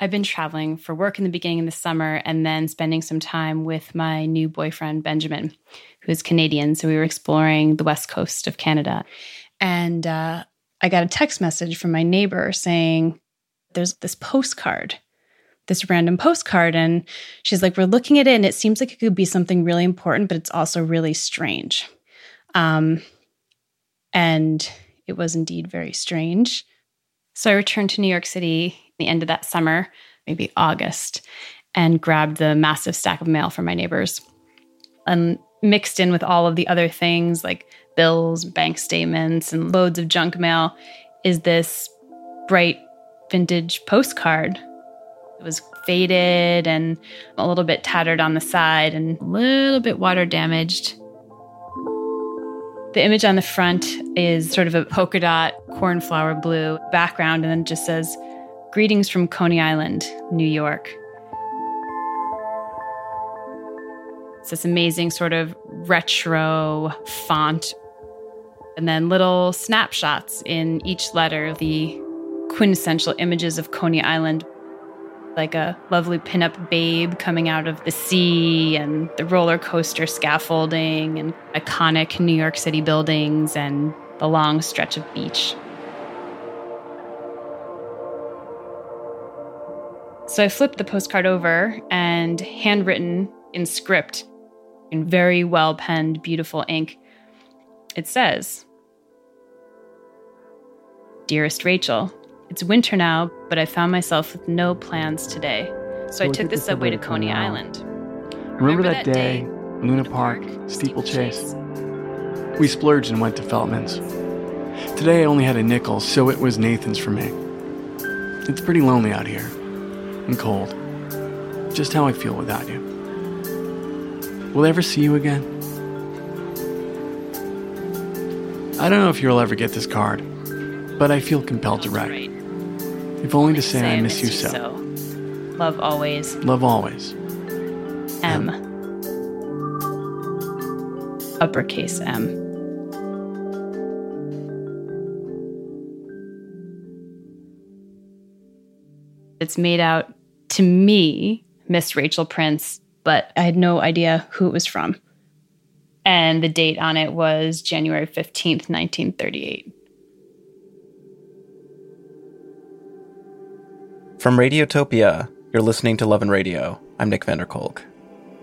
I've been traveling for work in the beginning of the summer and then spending some time with my new boyfriend, Benjamin, who's Canadian. So we were exploring the west coast of Canada. And uh, I got a text message from my neighbor saying, There's this postcard, this random postcard. And she's like, We're looking at it and it seems like it could be something really important, but it's also really strange. Um, and it was indeed very strange. So I returned to New York City the end of that summer, maybe August, and grabbed the massive stack of mail from my neighbors. And mixed in with all of the other things like bills, bank statements, and loads of junk mail is this bright vintage postcard. It was faded and a little bit tattered on the side and a little bit water damaged. The image on the front is sort of a polka dot cornflower blue background and then just says, Greetings from Coney Island, New York. It's this amazing sort of retro font. And then little snapshots in each letter, the quintessential images of Coney Island like a lovely pinup babe coming out of the sea and the roller coaster scaffolding and iconic New York City buildings and the long stretch of beach. So I flipped the postcard over and handwritten in script, in very well penned, beautiful ink, it says Dearest Rachel, it's winter now, but I found myself with no plans today. So, so I took the subway to Coney Island. Remember, Remember that, that, day, Luna Park, steeplechase? We splurged and went to Feltman's. Today I only had a nickel, so it was Nathan's for me. It's pretty lonely out here. And cold. Just how I feel without you. Will I ever see you again? I don't know if you'll ever get this card, but I feel compelled to write. If only to say, I miss you so. so. Love always. Love always. M. M. Uppercase M. It's made out to me, Miss Rachel Prince, but I had no idea who it was from. And the date on it was January 15th, 1938. From Radiotopia, you're listening to Love and Radio. I'm Nick van der Kolk.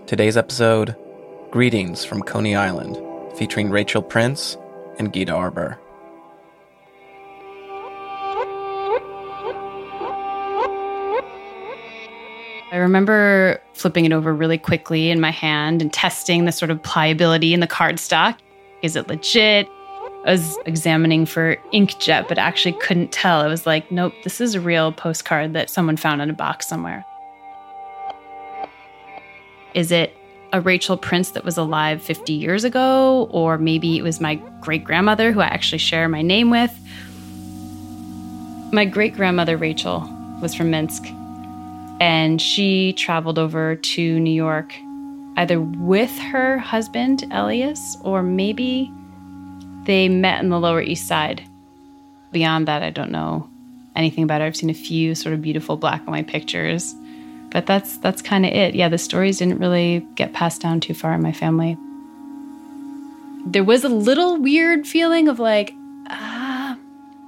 Today's episode Greetings from Coney Island, featuring Rachel Prince and Gita Arbor. I remember flipping it over really quickly in my hand and testing the sort of pliability in the cardstock. Is it legit? I was examining for inkjet, but actually couldn't tell. I was like, nope, this is a real postcard that someone found in a box somewhere. Is it a Rachel Prince that was alive 50 years ago? Or maybe it was my great grandmother who I actually share my name with? My great grandmother, Rachel, was from Minsk, and she traveled over to New York either with her husband, Elias, or maybe they met in the Lower East Side. Beyond that, I don't know anything about it. I've seen a few sort of beautiful black and white pictures, but that's that's kind of it. Yeah, the stories didn't really get passed down too far in my family. There was a little weird feeling of like, ah,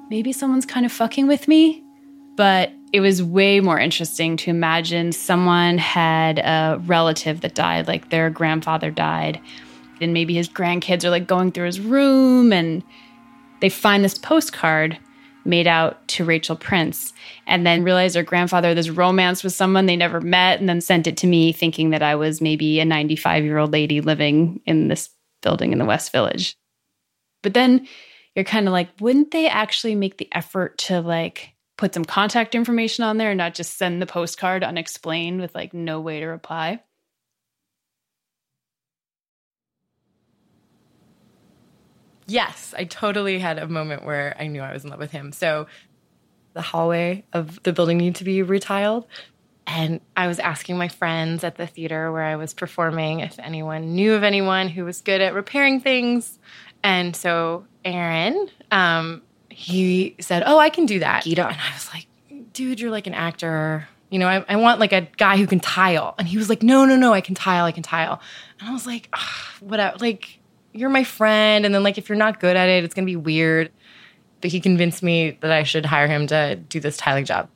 maybe someone's kind of fucking with me, but it was way more interesting to imagine someone had a relative that died, like their grandfather died and maybe his grandkids are like going through his room and they find this postcard made out to Rachel Prince and then realize their grandfather this romance with someone they never met and then sent it to me thinking that I was maybe a 95 year old lady living in this building in the West Village. But then you're kind of like, wouldn't they actually make the effort to like put some contact information on there and not just send the postcard unexplained with like no way to reply? Yes, I totally had a moment where I knew I was in love with him. So the hallway of the building needed to be retiled. And I was asking my friends at the theater where I was performing if anyone knew of anyone who was good at repairing things. And so Aaron, um, he said, Oh, I can do that. Gita. And I was like, Dude, you're like an actor. You know, I, I want like a guy who can tile. And he was like, no, no, no, I can tile, I can tile. And I was like, whatever. Like, you're my friend. And then, like, if you're not good at it, it's going to be weird. But he convinced me that I should hire him to do this tiling job.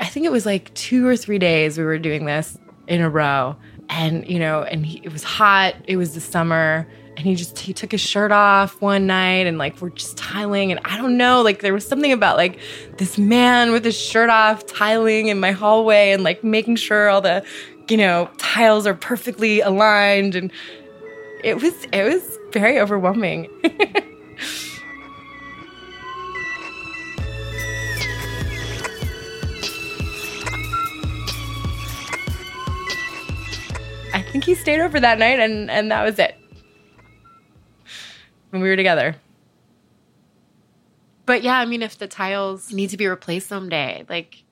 I think it was like two or three days we were doing this in a row. And, you know, and he, it was hot, it was the summer and he just he took his shirt off one night and like we're just tiling and i don't know like there was something about like this man with his shirt off tiling in my hallway and like making sure all the you know tiles are perfectly aligned and it was it was very overwhelming I think he stayed over that night and and that was it when we were together. But yeah, I mean, if the tiles need to be replaced someday, like,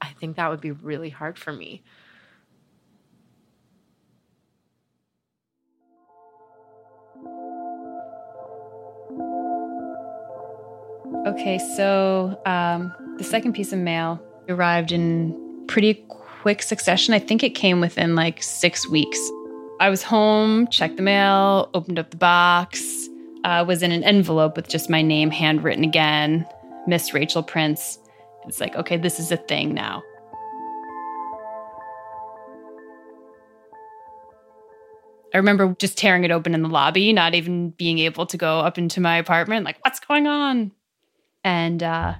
I think that would be really hard for me. Okay, so um, the second piece of mail arrived in pretty quick succession. I think it came within like six weeks. I was home, checked the mail, opened up the box, uh, was in an envelope with just my name handwritten again, Miss Rachel Prince. It's like, okay, this is a thing now. I remember just tearing it open in the lobby, not even being able to go up into my apartment, like, what's going on? And uh,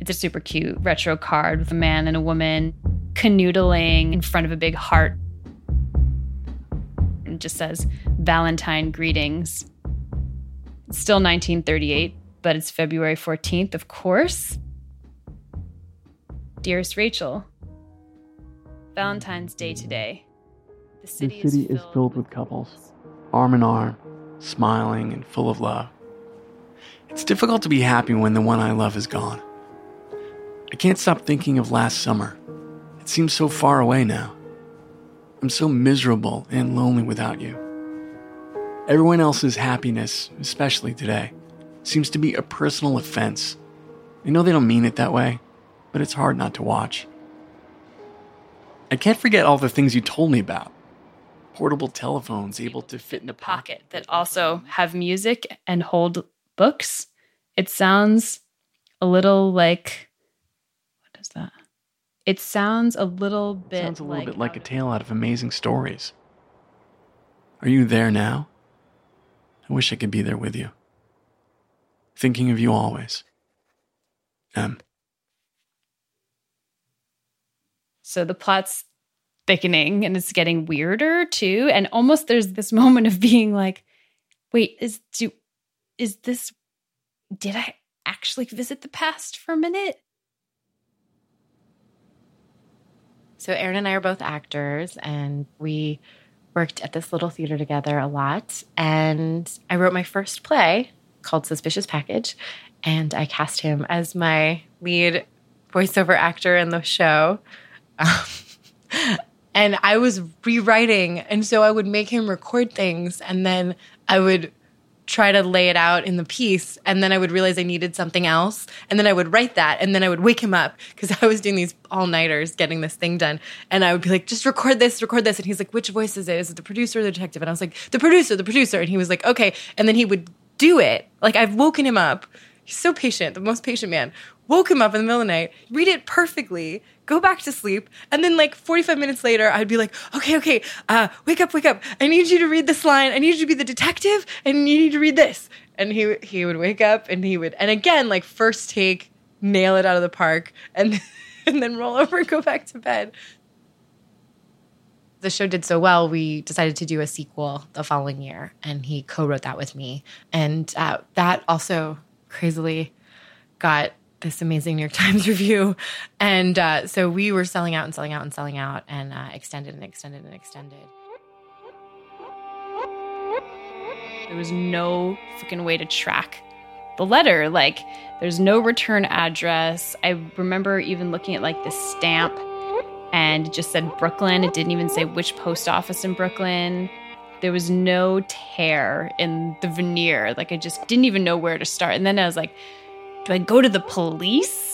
it's a super cute retro card with a man and a woman canoodling in front of a big heart. And it just says, Valentine greetings. It's still 1938, but it's February 14th, of course. Dearest Rachel, Valentine's Day today. The city, the city is, filled is filled with couples, arm in arm, smiling and full of love. It's difficult to be happy when the one I love is gone. I can't stop thinking of last summer. It seems so far away now. I'm so miserable and lonely without you. Everyone else's happiness, especially today, seems to be a personal offense. I know they don't mean it that way, but it's hard not to watch. I can't forget all the things you told me about. Portable telephones able to fit in a pocket that also have music and hold books. It sounds a little like what is that? It sounds a little bit sounds a little like, bit like a tale out of amazing stories. Are you there now? I wish I could be there with you. Thinking of you always. M. So the plot's thickening and it's getting weirder too. And almost there's this moment of being like, wait, is do is this did I actually visit the past for a minute? So Aaron and I are both actors and we worked at this little theater together a lot. And I wrote my first play called Suspicious Package. And I cast him as my lead voiceover actor in the show. Um, and I was rewriting. And so I would make him record things and then I would try to lay it out in the piece and then I would realize I needed something else and then I would write that and then I would wake him up because I was doing these all-nighters getting this thing done and I would be like just record this record this and he's like which voice is it? Is it the producer or the detective? And I was like the producer the producer and he was like okay and then he would do it. Like I've woken him up. He's so patient the most patient man woke him up in the middle of the night read it perfectly go back to sleep. And then like 45 minutes later, I'd be like, okay, okay, uh, wake up, wake up. I need you to read this line. I need you to be the detective and you need to read this. And he, he would wake up and he would, and again, like first take, nail it out of the park and, and then roll over and go back to bed. The show did so well, we decided to do a sequel the following year, and he co wrote that with me. And uh, that also crazily got this amazing New York Times review. And uh, so we were selling out and selling out and selling out and uh, extended and extended and extended. There was no freaking way to track the letter. Like, there's no return address. I remember even looking at like the stamp and it just said Brooklyn. It didn't even say which post office in Brooklyn. There was no tear in the veneer. Like, I just didn't even know where to start. And then I was like, do I go to the police?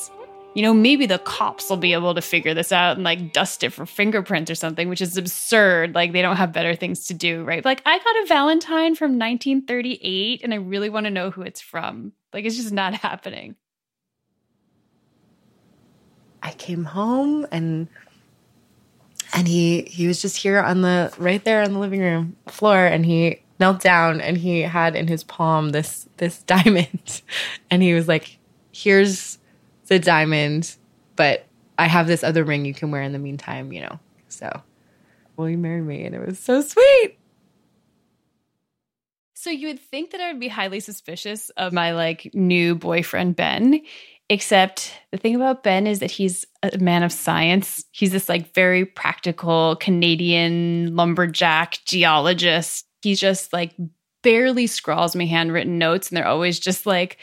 you know, maybe the cops will be able to figure this out and like dust it for fingerprints or something, which is absurd. Like they don't have better things to do, right? Like I got a Valentine from 1938 and I really want to know who it's from. Like it's just not happening. I came home and and he he was just here on the right there on the living room floor and he knelt down and he had in his palm this this diamond and he was like here's the diamond but i have this other ring you can wear in the meantime you know so will you marry me and it was so sweet so you would think that i would be highly suspicious of my like new boyfriend ben Except the thing about Ben is that he's a man of science. He's this like very practical Canadian lumberjack geologist. He just like barely scrawls me handwritten notes and they're always just like,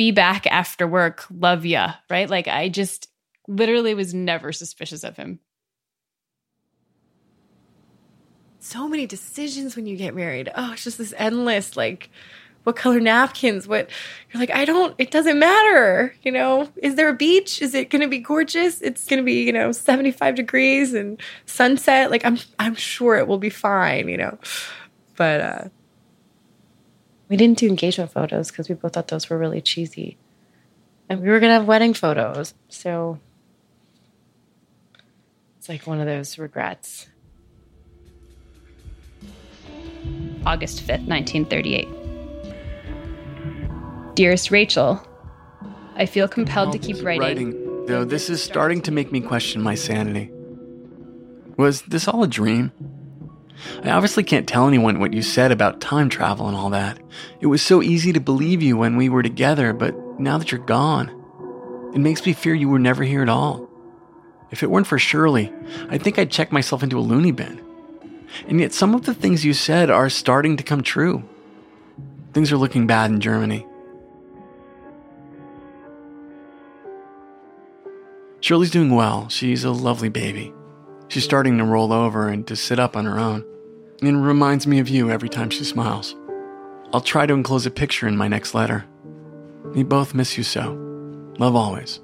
be back after work, love ya, right? Like I just literally was never suspicious of him. So many decisions when you get married. Oh, it's just this endless like what color napkins what you're like i don't it doesn't matter you know is there a beach is it going to be gorgeous it's going to be you know 75 degrees and sunset like i'm i'm sure it will be fine you know but uh we didn't do engagement photos because we both thought those were really cheesy and we were going to have wedding photos so it's like one of those regrets august 5th 1938 Dearest Rachel, I feel compelled to keep writing. Writing, though, this is starting to make me question my sanity. Was this all a dream? I obviously can't tell anyone what you said about time travel and all that. It was so easy to believe you when we were together, but now that you're gone, it makes me fear you were never here at all. If it weren't for Shirley, I think I'd check myself into a loony bin. And yet, some of the things you said are starting to come true. Things are looking bad in Germany. Shirley's doing well. She's a lovely baby. She's starting to roll over and to sit up on her own. It reminds me of you every time she smiles. I'll try to enclose a picture in my next letter. We both miss you so. Love always.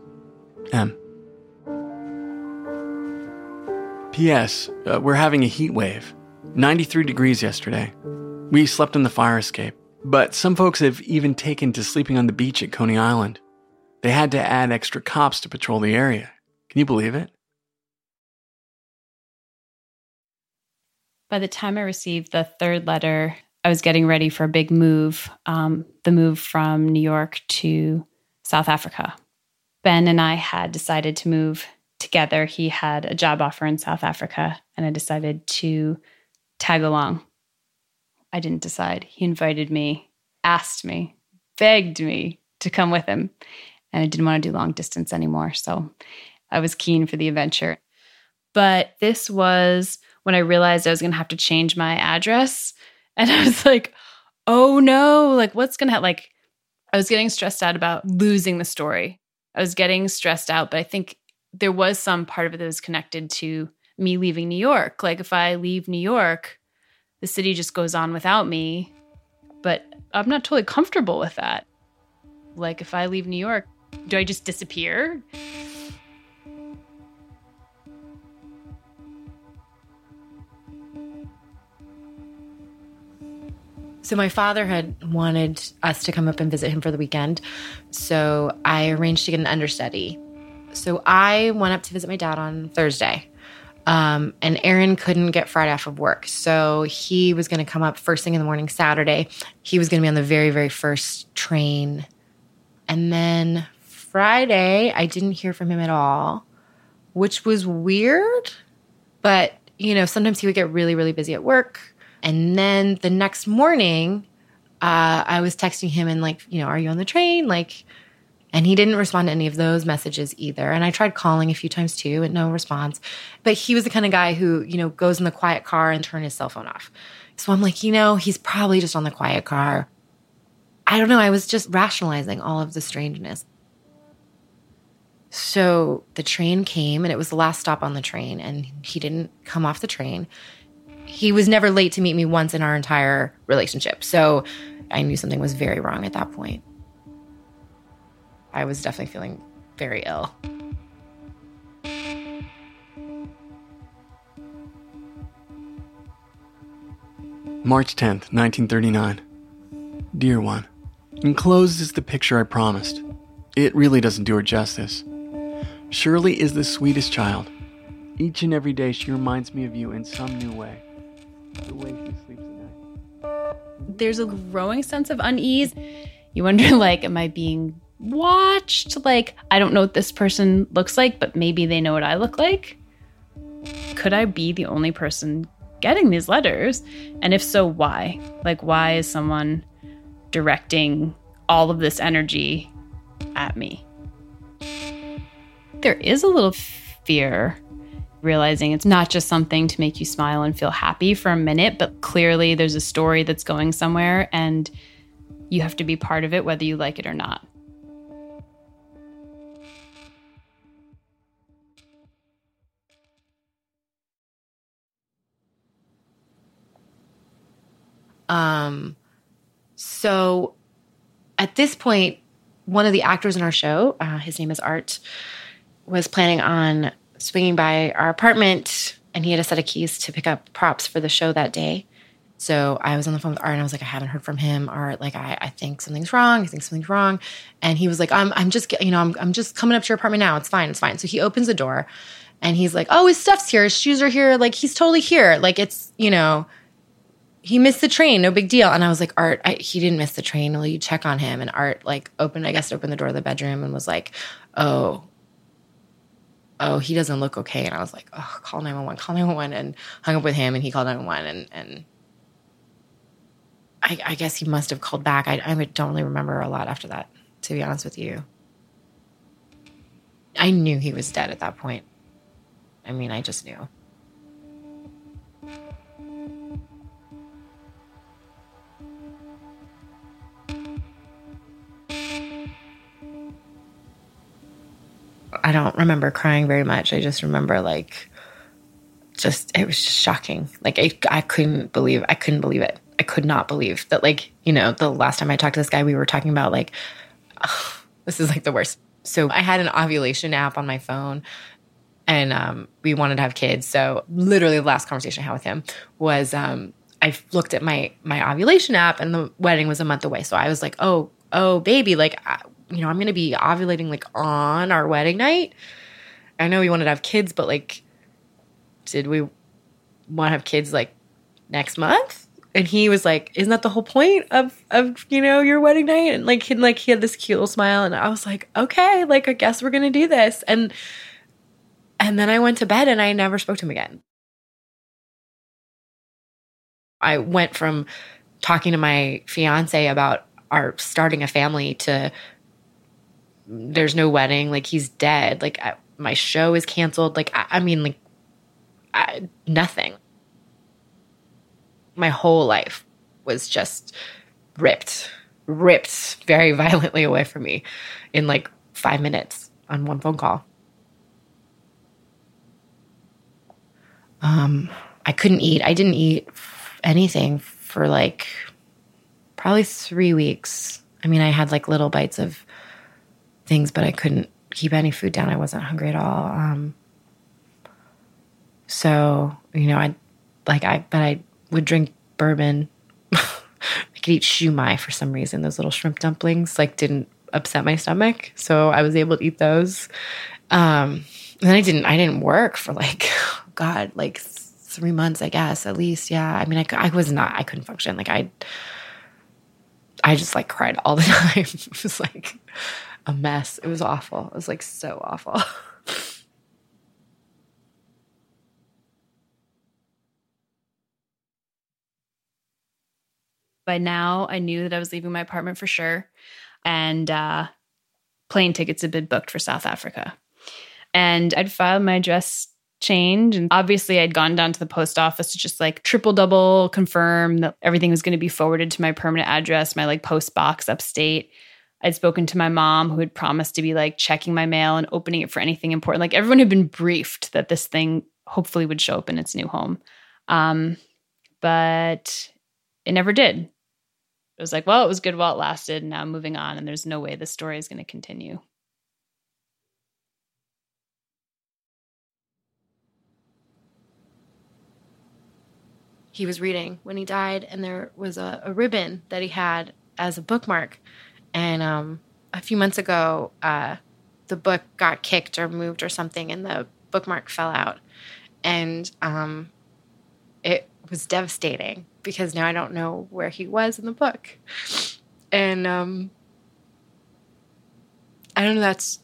M. P.S. Uh, we're having a heat wave. 93 degrees yesterday. We slept in the fire escape, but some folks have even taken to sleeping on the beach at Coney Island. They had to add extra cops to patrol the area. Can you believe it? By the time I received the third letter, I was getting ready for a big move um, the move from New York to South Africa. Ben and I had decided to move together. He had a job offer in South Africa, and I decided to tag along. I didn't decide. He invited me, asked me, begged me to come with him and I didn't want to do long distance anymore. So I was keen for the adventure. But this was when I realized I was going to have to change my address. And I was like, oh no, like what's going to? Like, I was getting stressed out about losing the story. I was getting stressed out, but I think there was some part of it that was connected to me leaving New York. Like, if I leave New York, the city just goes on without me. But I'm not totally comfortable with that. Like, if I leave New York, do I just disappear? So my father had wanted us to come up and visit him for the weekend. So I arranged to get an understudy. So I went up to visit my dad on Thursday. Um, and Aaron couldn't get Friday off of work. So he was going to come up first thing in the morning Saturday. He was going to be on the very, very first train. And then Friday, I didn't hear from him at all, which was weird. But, you know, sometimes he would get really, really busy at work. And then the next morning, uh, I was texting him and, like, you know, are you on the train? Like, and he didn't respond to any of those messages either. And I tried calling a few times too, and no response. But he was the kind of guy who, you know, goes in the quiet car and turn his cell phone off. So I'm like, you know, he's probably just on the quiet car. I don't know. I was just rationalizing all of the strangeness. So the train came and it was the last stop on the train, and he didn't come off the train. He was never late to meet me once in our entire relationship. So I knew something was very wrong at that point. I was definitely feeling very ill. March 10th, 1939. Dear one, enclosed is the picture I promised. It really doesn't do her justice. Shirley is the sweetest child. Each and every day she reminds me of you in some new way. The way she sleeps at night. There's a growing sense of unease. You wonder, like, am I being watched? Like, I don't know what this person looks like, but maybe they know what I look like. Could I be the only person getting these letters? And if so, why? Like, why is someone directing all of this energy at me? There is a little fear realizing it's not just something to make you smile and feel happy for a minute, but clearly there's a story that's going somewhere and you have to be part of it whether you like it or not. Um, so at this point, one of the actors in our show, uh, his name is Art, was planning on swinging by our apartment and he had a set of keys to pick up props for the show that day. So I was on the phone with Art and I was like, I haven't heard from him. Art, like, I, I think something's wrong. I think something's wrong. And he was like, I'm, I'm just, you know, I'm, I'm just coming up to your apartment now. It's fine. It's fine. So he opens the door and he's like, oh, his stuff's here. His shoes are here. Like, he's totally here. Like, it's, you know, he missed the train. No big deal. And I was like, Art, I, he didn't miss the train. Will you check on him? And Art, like, opened, I guess, opened the door of the bedroom and was like, oh, oh, he doesn't look okay. And I was like, oh, call 911, call 911. And hung up with him and he called 911. And, and I, I guess he must have called back. I, I don't really remember a lot after that, to be honest with you. I knew he was dead at that point. I mean, I just knew. I don't remember crying very much. I just remember like just it was just shocking. Like I I couldn't believe I couldn't believe it. I could not believe that like, you know, the last time I talked to this guy we were talking about like oh, this is like the worst. So I had an ovulation app on my phone and um, we wanted to have kids. So literally the last conversation I had with him was um, I looked at my my ovulation app and the wedding was a month away. So I was like, "Oh, oh baby, like you know, I'm going to be ovulating like on our wedding night. I know we wanted to have kids, but like, did we want to have kids like next month? And he was like, "Isn't that the whole point of of you know your wedding night?" And like he like he had this cute little smile, and I was like, "Okay, like I guess we're gonna do this." And and then I went to bed, and I never spoke to him again. I went from talking to my fiance about our starting a family to there's no wedding like he's dead like I, my show is canceled like i, I mean like I, nothing. My whole life was just ripped ripped very violently away from me in like five minutes on one phone call. Um i couldn't eat. I didn't eat anything for like probably three weeks. I mean i had like little bites of things, but I couldn't keep any food down. I wasn't hungry at all. Um, so you know, I like I, but I would drink bourbon. I could eat shumai for some reason. Those little shrimp dumplings like didn't upset my stomach, so I was able to eat those. Um, and I didn't. I didn't work for like, God, like three months, I guess at least. Yeah. I mean, I, I was not. I couldn't function. Like I, I just like cried all the time. it was like a mess. It was awful. It was like so awful. By now, I knew that I was leaving my apartment for sure. And uh, plane tickets had been booked for South Africa. And I'd filed my address change. And obviously, I'd gone down to the post office to just like triple double confirm that everything was going to be forwarded to my permanent address, my like post box upstate. I'd spoken to my mom, who had promised to be like checking my mail and opening it for anything important. Like everyone had been briefed that this thing hopefully would show up in its new home. Um, but it never did. It was like, well, it was good while it lasted. Now I'm moving on, and there's no way the story is going to continue. He was reading when he died, and there was a, a ribbon that he had as a bookmark. And um, a few months ago, uh, the book got kicked or moved or something, and the bookmark fell out. And um, it was devastating because now I don't know where he was in the book. And um, I don't know, that's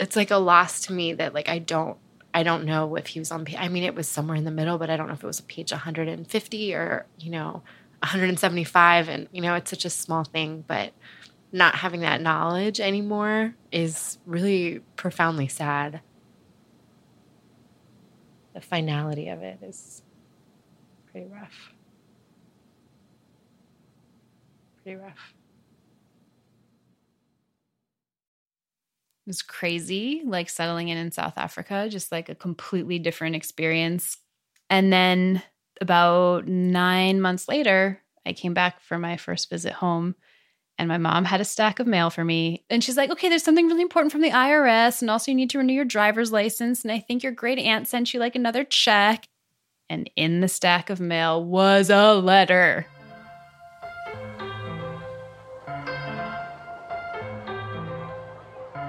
it's like a loss to me that like I don't I don't know if he was on I mean it was somewhere in the middle, but I don't know if it was a page 150 or, you know, 175 and you know, it's such a small thing, but not having that knowledge anymore is really profoundly sad. The finality of it is pretty rough. Pretty rough. It was crazy, like settling in in South Africa, just like a completely different experience. And then about nine months later, I came back for my first visit home and my mom had a stack of mail for me. And she's like, okay, there's something really important from the IRS. And also, you need to renew your driver's license. And I think your great aunt sent you like another check. And in the stack of mail was a letter.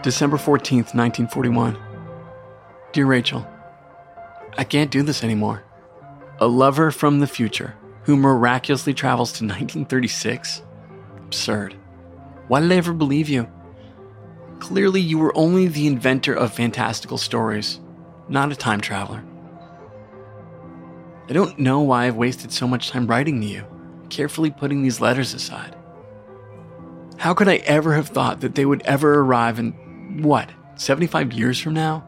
December 14th, 1941. Dear Rachel, I can't do this anymore. A lover from the future who miraculously travels to 1936? Absurd. Why did I ever believe you? Clearly, you were only the inventor of fantastical stories, not a time traveler. I don't know why I've wasted so much time writing to you, carefully putting these letters aside. How could I ever have thought that they would ever arrive in, what, 75 years from now?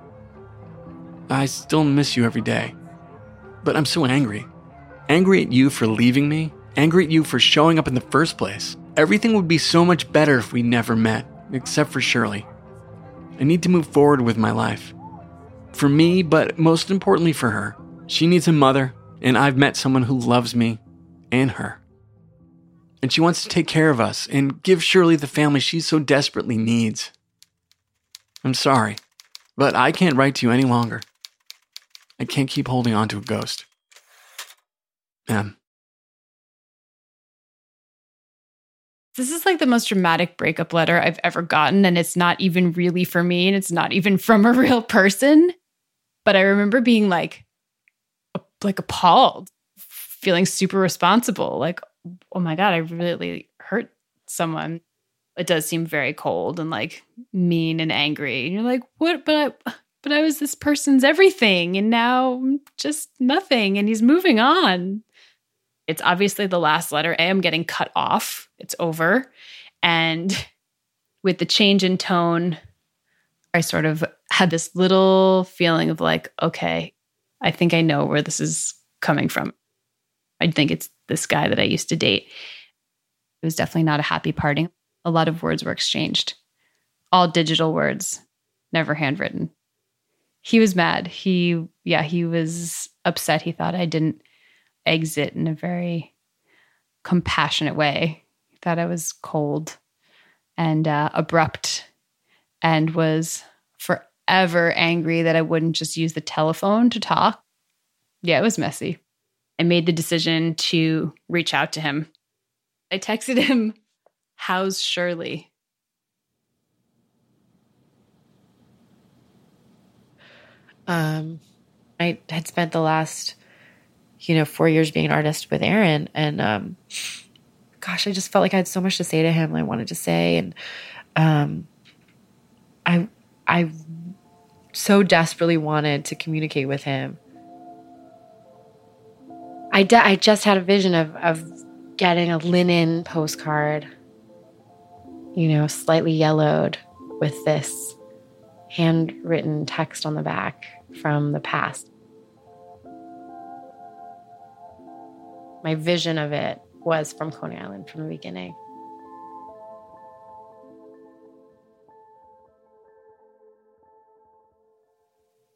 I still miss you every day. But I'm so angry. Angry at you for leaving me, angry at you for showing up in the first place. Everything would be so much better if we never met, except for Shirley. I need to move forward with my life. For me, but most importantly for her. She needs a mother, and I've met someone who loves me and her. And she wants to take care of us and give Shirley the family she so desperately needs. I'm sorry, but I can't write to you any longer. I can't keep holding on to a ghost. M. This is like the most dramatic breakup letter I've ever gotten. And it's not even really for me. And it's not even from a real person. But I remember being like, like appalled, feeling super responsible. Like, oh my God, I really hurt someone. It does seem very cold and like mean and angry. And you're like, what? But I, but I was this person's everything. And now just nothing. And he's moving on. It's obviously the last letter. A, I'm getting cut off. It's over. And with the change in tone, I sort of had this little feeling of like, okay, I think I know where this is coming from. I think it's this guy that I used to date. It was definitely not a happy parting. A lot of words were exchanged, all digital words, never handwritten. He was mad. He, yeah, he was upset. He thought I didn't exit in a very compassionate way. He thought I was cold and uh, abrupt and was forever angry that I wouldn't just use the telephone to talk. Yeah, it was messy. I made the decision to reach out to him. I texted him, How's Shirley? Um, I had spent the last you know, four years being an artist with Aaron. And um, gosh, I just felt like I had so much to say to him. I wanted to say, and um, I, I so desperately wanted to communicate with him. I, de- I just had a vision of, of getting a linen postcard, you know, slightly yellowed with this handwritten text on the back from the past. my vision of it was from Coney Island from the beginning.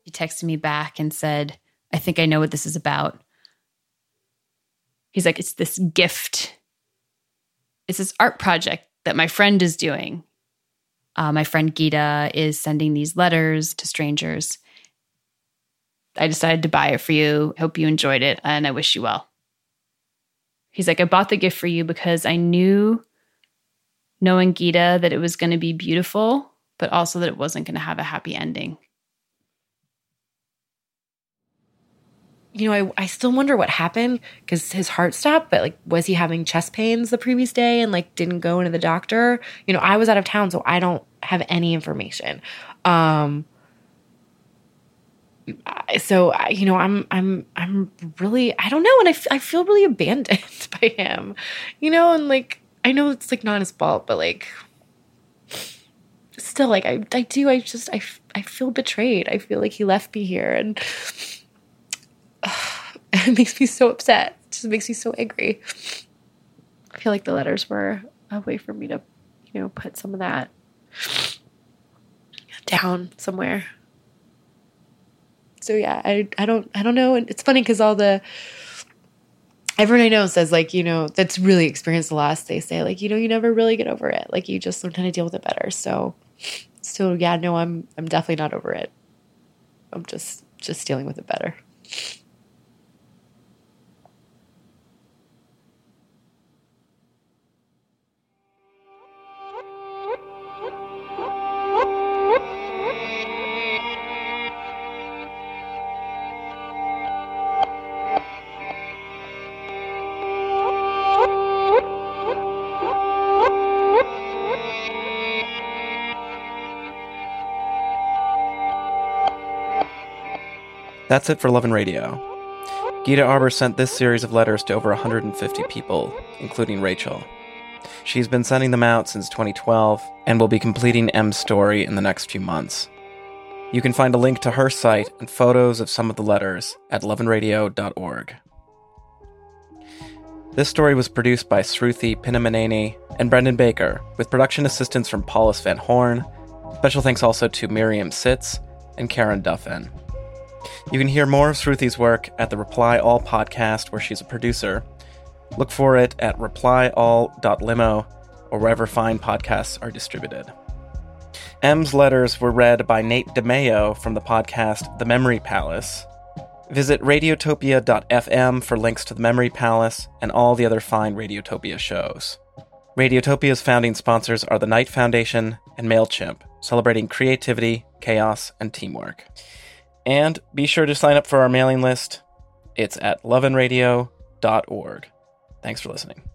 He texted me back and said, I think I know what this is about. He's like, it's this gift. It's this art project that my friend is doing. Uh, my friend Gita is sending these letters to strangers. I decided to buy it for you. Hope you enjoyed it, and I wish you well. He's like, I bought the gift for you because I knew, knowing Gita, that it was going to be beautiful, but also that it wasn't going to have a happy ending. You know, I, I still wonder what happened because his heart stopped, but like, was he having chest pains the previous day and like didn't go into the doctor? You know, I was out of town, so I don't have any information. Um, so you know, I'm, I'm, I'm really, I don't know. And I, f- I feel really abandoned by him, you know, and like, I know it's like not his fault, but like, still like, I, I do, I just, I, I feel betrayed. I feel like he left me here and, it makes me so upset. It just makes me so angry. I feel like the letters were a way for me to, you know, put some of that down somewhere. So yeah, I I don't I don't know. And it's funny because all the everyone I know says like you know that's really experienced the loss. They say like you know you never really get over it. Like you just learn how to deal with it better. So so yeah, no, I'm I'm definitely not over it. I'm just just dealing with it better. That's it for Love and Radio. Gita Arbor sent this series of letters to over 150 people, including Rachel. She's been sending them out since 2012 and will be completing M's story in the next few months. You can find a link to her site and photos of some of the letters at loveandradio.org. This story was produced by Sruthi Pinamaneni and Brendan Baker, with production assistance from Paulus Van Horn. Special thanks also to Miriam Sitz and Karen Duffin. You can hear more of Sruthi's work at the Reply All podcast, where she's a producer. Look for it at replyall.limo or wherever fine podcasts are distributed. M's letters were read by Nate DiMeo from the podcast The Memory Palace. Visit radiotopia.fm for links to The Memory Palace and all the other fine Radiotopia shows. Radiotopia's founding sponsors are the Knight Foundation and MailChimp, celebrating creativity, chaos, and teamwork. And be sure to sign up for our mailing list. It's at loveandradio.org. Thanks for listening.